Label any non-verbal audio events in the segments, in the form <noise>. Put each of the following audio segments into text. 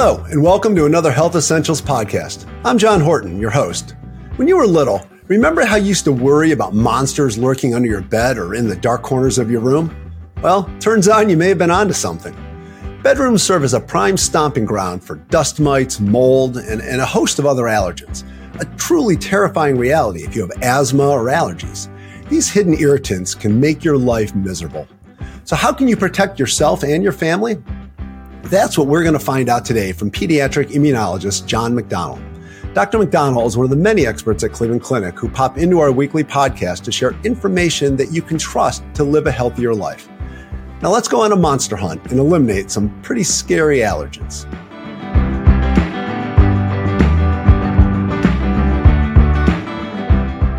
Hello, and welcome to another Health Essentials podcast. I'm John Horton, your host. When you were little, remember how you used to worry about monsters lurking under your bed or in the dark corners of your room? Well, turns out you may have been onto something. Bedrooms serve as a prime stomping ground for dust mites, mold, and, and a host of other allergens. A truly terrifying reality if you have asthma or allergies. These hidden irritants can make your life miserable. So, how can you protect yourself and your family? That's what we're going to find out today from pediatric immunologist John McDonnell. Dr. McDonnell is one of the many experts at Cleveland Clinic who pop into our weekly podcast to share information that you can trust to live a healthier life. Now, let's go on a monster hunt and eliminate some pretty scary allergens.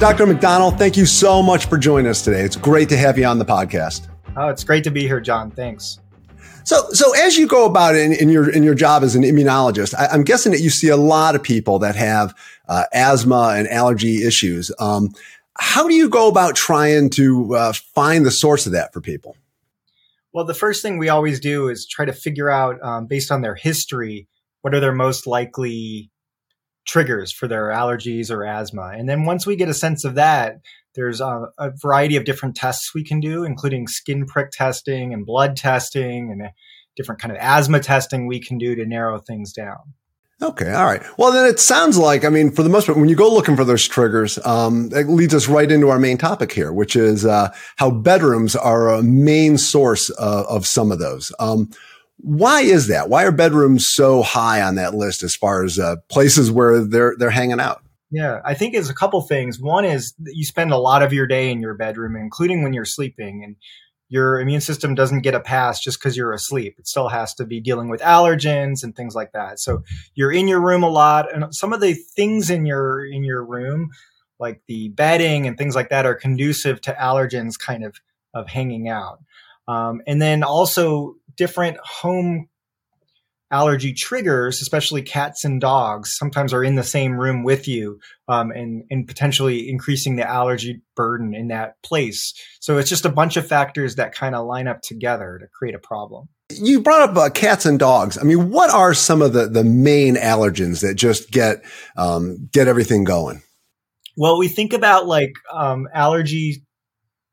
Dr. McDonnell, thank you so much for joining us today. It's great to have you on the podcast. Oh, it's great to be here, John. Thanks. So, so as you go about it in, in your in your job as an immunologist, I, am guessing that you see a lot of people that have uh, asthma and allergy issues. Um, how do you go about trying to uh, find the source of that for people? Well, the first thing we always do is try to figure out, um, based on their history, what are their most likely triggers for their allergies or asthma. And then once we get a sense of that, there's a, a, variety of different tests we can do, including skin prick testing and blood testing and different kind of asthma testing we can do to narrow things down. Okay, all right. Well, then it sounds like, I mean, for the most part, when you go looking for those triggers, um, it leads us right into our main topic here, which is uh, how bedrooms are a main source uh, of some of those. Um, why is that? Why are bedrooms so high on that list as far as uh, places where they're they're hanging out? Yeah, I think it's a couple things. One is you spend a lot of your day in your bedroom, including when you're sleeping, and your immune system doesn't get a pass just because you're asleep. It still has to be dealing with allergens and things like that. So you're in your room a lot, and some of the things in your in your room, like the bedding and things like that, are conducive to allergens kind of of hanging out. Um, and then also different home allergy triggers, especially cats and dogs, sometimes are in the same room with you um, and, and potentially increasing the allergy burden in that place. So it's just a bunch of factors that kind of line up together to create a problem. You brought up uh, cats and dogs. I mean, what are some of the, the main allergens that just get um, get everything going? Well, we think about like um, allergy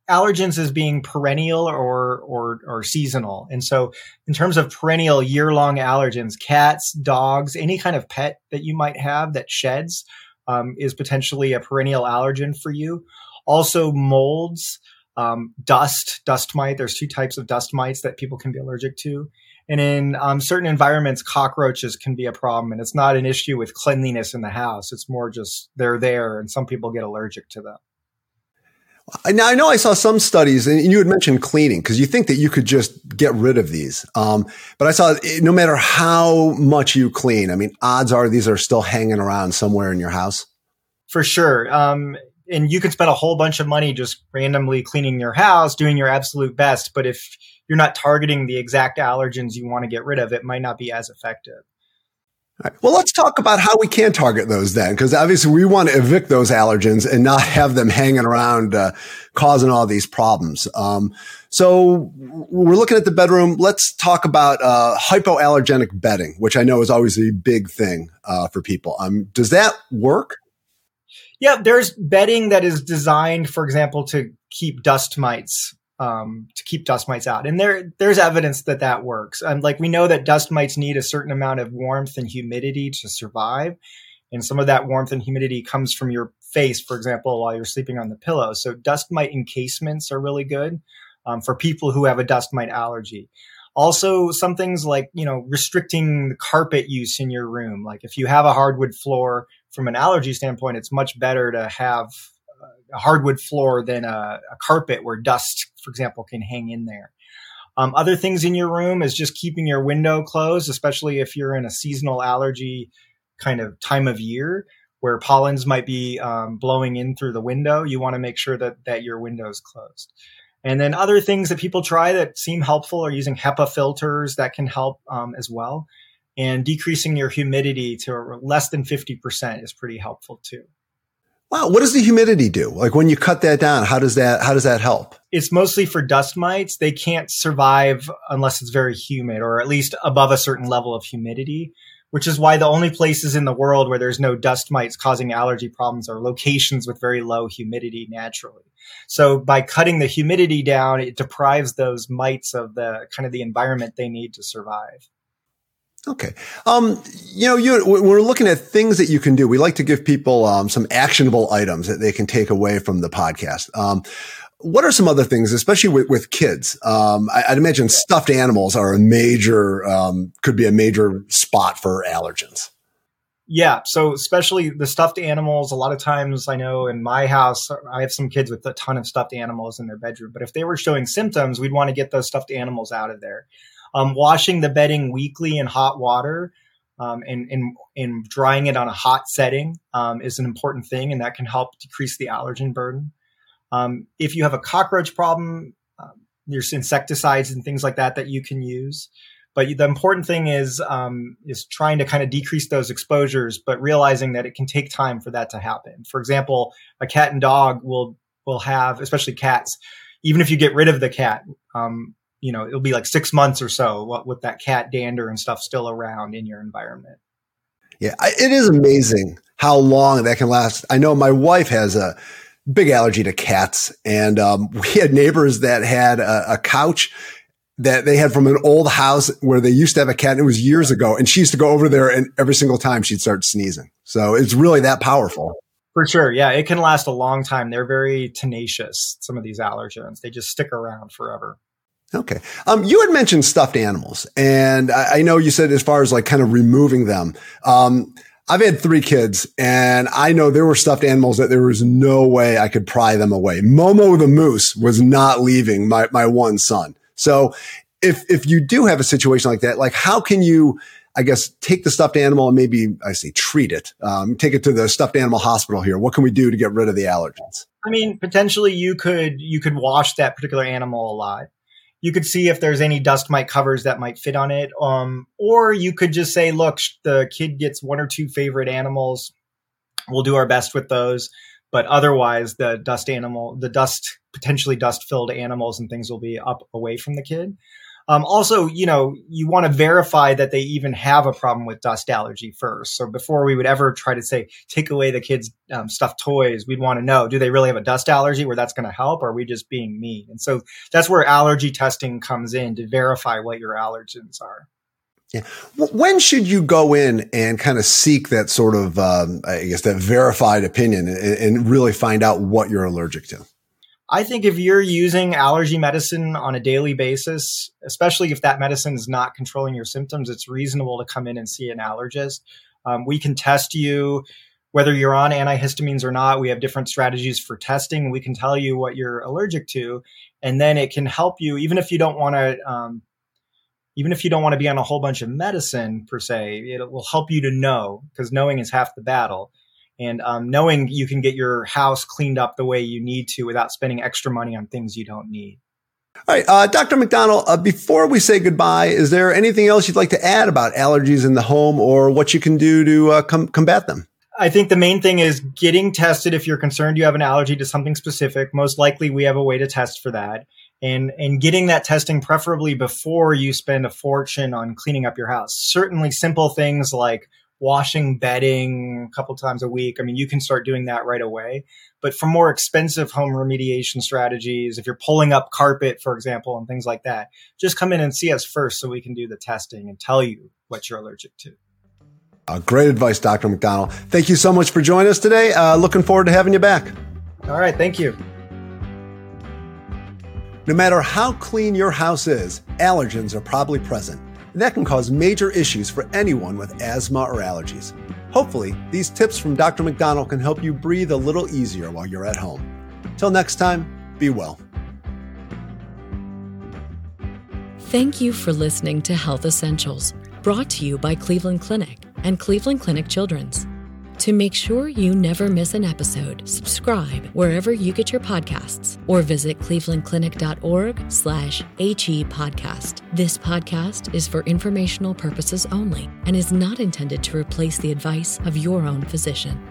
allergens as being perennial or, or, or seasonal. And so in terms of perennial year long allergens, cats, dogs, any kind of pet that you might have that sheds, um, is potentially a perennial allergen for you. Also molds, um, dust, dust mite. There's two types of dust mites that people can be allergic to. And in um, certain environments, cockroaches can be a problem. And it's not an issue with cleanliness in the house. It's more just they're there and some people get allergic to them. Now I know I saw some studies, and you had mentioned cleaning because you think that you could just get rid of these. Um, but I saw no matter how much you clean, I mean, odds are these are still hanging around somewhere in your house. For sure. Um, and you can spend a whole bunch of money just randomly cleaning your house, doing your absolute best. But if you're not targeting the exact allergens you want to get rid of, it might not be as effective. Right. Well, let's talk about how we can target those then, because obviously we want to evict those allergens and not have them hanging around, uh, causing all these problems. Um, so we're looking at the bedroom. Let's talk about uh, hypoallergenic bedding, which I know is always a big thing uh, for people. Um, does that work? Yeah, there's bedding that is designed, for example, to keep dust mites um, to keep dust mites out. And there, there's evidence that that works. And like we know that dust mites need a certain amount of warmth and humidity to survive. And some of that warmth and humidity comes from your face, for example, while you're sleeping on the pillow. So dust mite encasements are really good um, for people who have a dust mite allergy. Also, some things like, you know, restricting the carpet use in your room. Like if you have a hardwood floor from an allergy standpoint, it's much better to have a hardwood floor than a, a, carpet where dust, for example, can hang in there. Um, other things in your room is just keeping your window closed, especially if you're in a seasonal allergy kind of time of year where pollens might be um, blowing in through the window. You want to make sure that that your window is closed. And then other things that people try that seem helpful are using HEPA filters that can help um, as well. And decreasing your humidity to less than 50% is pretty helpful too. Wow, what does the humidity do? Like when you cut that down, how does that how does that help? It's mostly for dust mites. They can't survive unless it's very humid or at least above a certain level of humidity. which is why the only places in the world where there's no dust mites causing allergy problems are locations with very low humidity naturally. So by cutting the humidity down, it deprives those mites of the kind of the environment they need to survive. Okay. Um, you know, you, we're looking at things that you can do. We like to give people um, some actionable items that they can take away from the podcast. Um, what are some other things, especially with, with kids? Um, I, would imagine stuffed animals are a major, um, could be a major spot for allergens. Yeah. So especially the stuffed animals, a lot of times I know in my house, I have some kids with a ton of stuffed animals in their bedroom, but if they were showing symptoms, we'd want to get those stuffed animals out of there. Um, washing the bedding weekly in hot water um, and, and, and drying it on a hot setting um, is an important thing, and that can help decrease the allergen burden. Um, if you have a cockroach problem, um, there's insecticides and things like that that you can use. But the important thing is um, is trying to kind of decrease those exposures, but realizing that it can take time for that to happen. For example, a cat and dog will will have, especially cats, even if you get rid of the cat, um, you know, it'll be like six months or so with that cat dander and stuff still around in your environment. Yeah, it is amazing how long that can last. I know my wife has a big allergy to cats. And um, <laughs> we had neighbors that had a, a, couch that they had from an old house where they used to have a cat. And it was years ago. And she used to go over there and every single time she'd start sneezing. So it's really that powerful. For sure. Yeah. It can last a long time. They're very tenacious, some of these allergens. They just stick around forever. Okay. Um, you had mentioned stuffed animals, and I, I, know you said as far as like kind of removing them. Um, I've had three kids and I know there were stuffed animals that there was no way I could pry them away. Momo the moose was not leaving my, my one son. So if, if you do have a situation like that, like how can you, I guess, take the stuffed animal and maybe I say treat it, um, take it to the stuffed animal hospital here. What can we do to get rid of the allergens? I mean, potentially you could, you could wash that particular animal alive you could see if there's any dust mite covers that might fit on it. Um, or you could just say, look, the kid gets one or two favorite animals. We'll do our best with those. But otherwise, the dust animal, the dust, potentially dust filled animals and things will be up away from the kid. Um, also, you know, you want to verify that they even have a problem with dust allergy first. So before we would ever try to say, take away the kids' um, stuffed toys, we'd want to know, do they really have a dust allergy where that's going to help? Or are we just being mean? And so that's where allergy testing comes in to verify what your allergens are. Yeah. When should you go in and kind of seek that sort of, um, I guess, that verified opinion and, and really find out what you're allergic to? I think if you're using allergy medicine on a daily basis, especially if that medicine is not controlling your symptoms, it's reasonable to come in and see an allergist. Um, we can test you whether you're on antihistamines or not. We have different strategies for testing. We can tell you what you're allergic to, and then it can help you, even if you don't want to. Um, even if you don't want to be on a whole bunch of medicine per se, it will help you to know because knowing is half the battle and um, knowing you can get your house cleaned up the way you need to without spending extra money on things you don't need. All right, uh, Dr. McDonnell, uh, before we say goodbye, is there anything else you'd like to add about allergies in the home or what you can do to uh, com- combat them? I think the main thing is getting tested if you're concerned you have an allergy to something specific. Most likely, we have a way to test for that. And, and getting that testing preferably before you spend a fortune on cleaning up your house. Certainly, simple things like washing bedding a couple times a week. I mean, you can start doing that right away. But for more expensive home remediation strategies, if you're pulling up carpet, for example, and things like that, just come in and see us first so we can do the testing and tell you what you're allergic to. Uh, great advice, Dr. McDonnell. Thank you so much for joining us today. Uh, looking forward to having you back. All right. Thank you. No matter how clean your house is, allergens are probably present and that can cause major issues for anyone with asthma or allergies. Hopefully, these tips from Dr. McDonnell can help you breathe a little easier while you're at home. Till next time, be well. Thank you for listening to Health Essentials, brought to you by Cleveland Clinic and Cleveland Clinic Children's. To make sure you never miss an episode, subscribe wherever you get your podcasts or visit clevelandclinic.org slash HE podcast. This podcast is for informational purposes only and is not intended to replace the advice of your own physician.